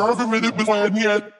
Work it, let me work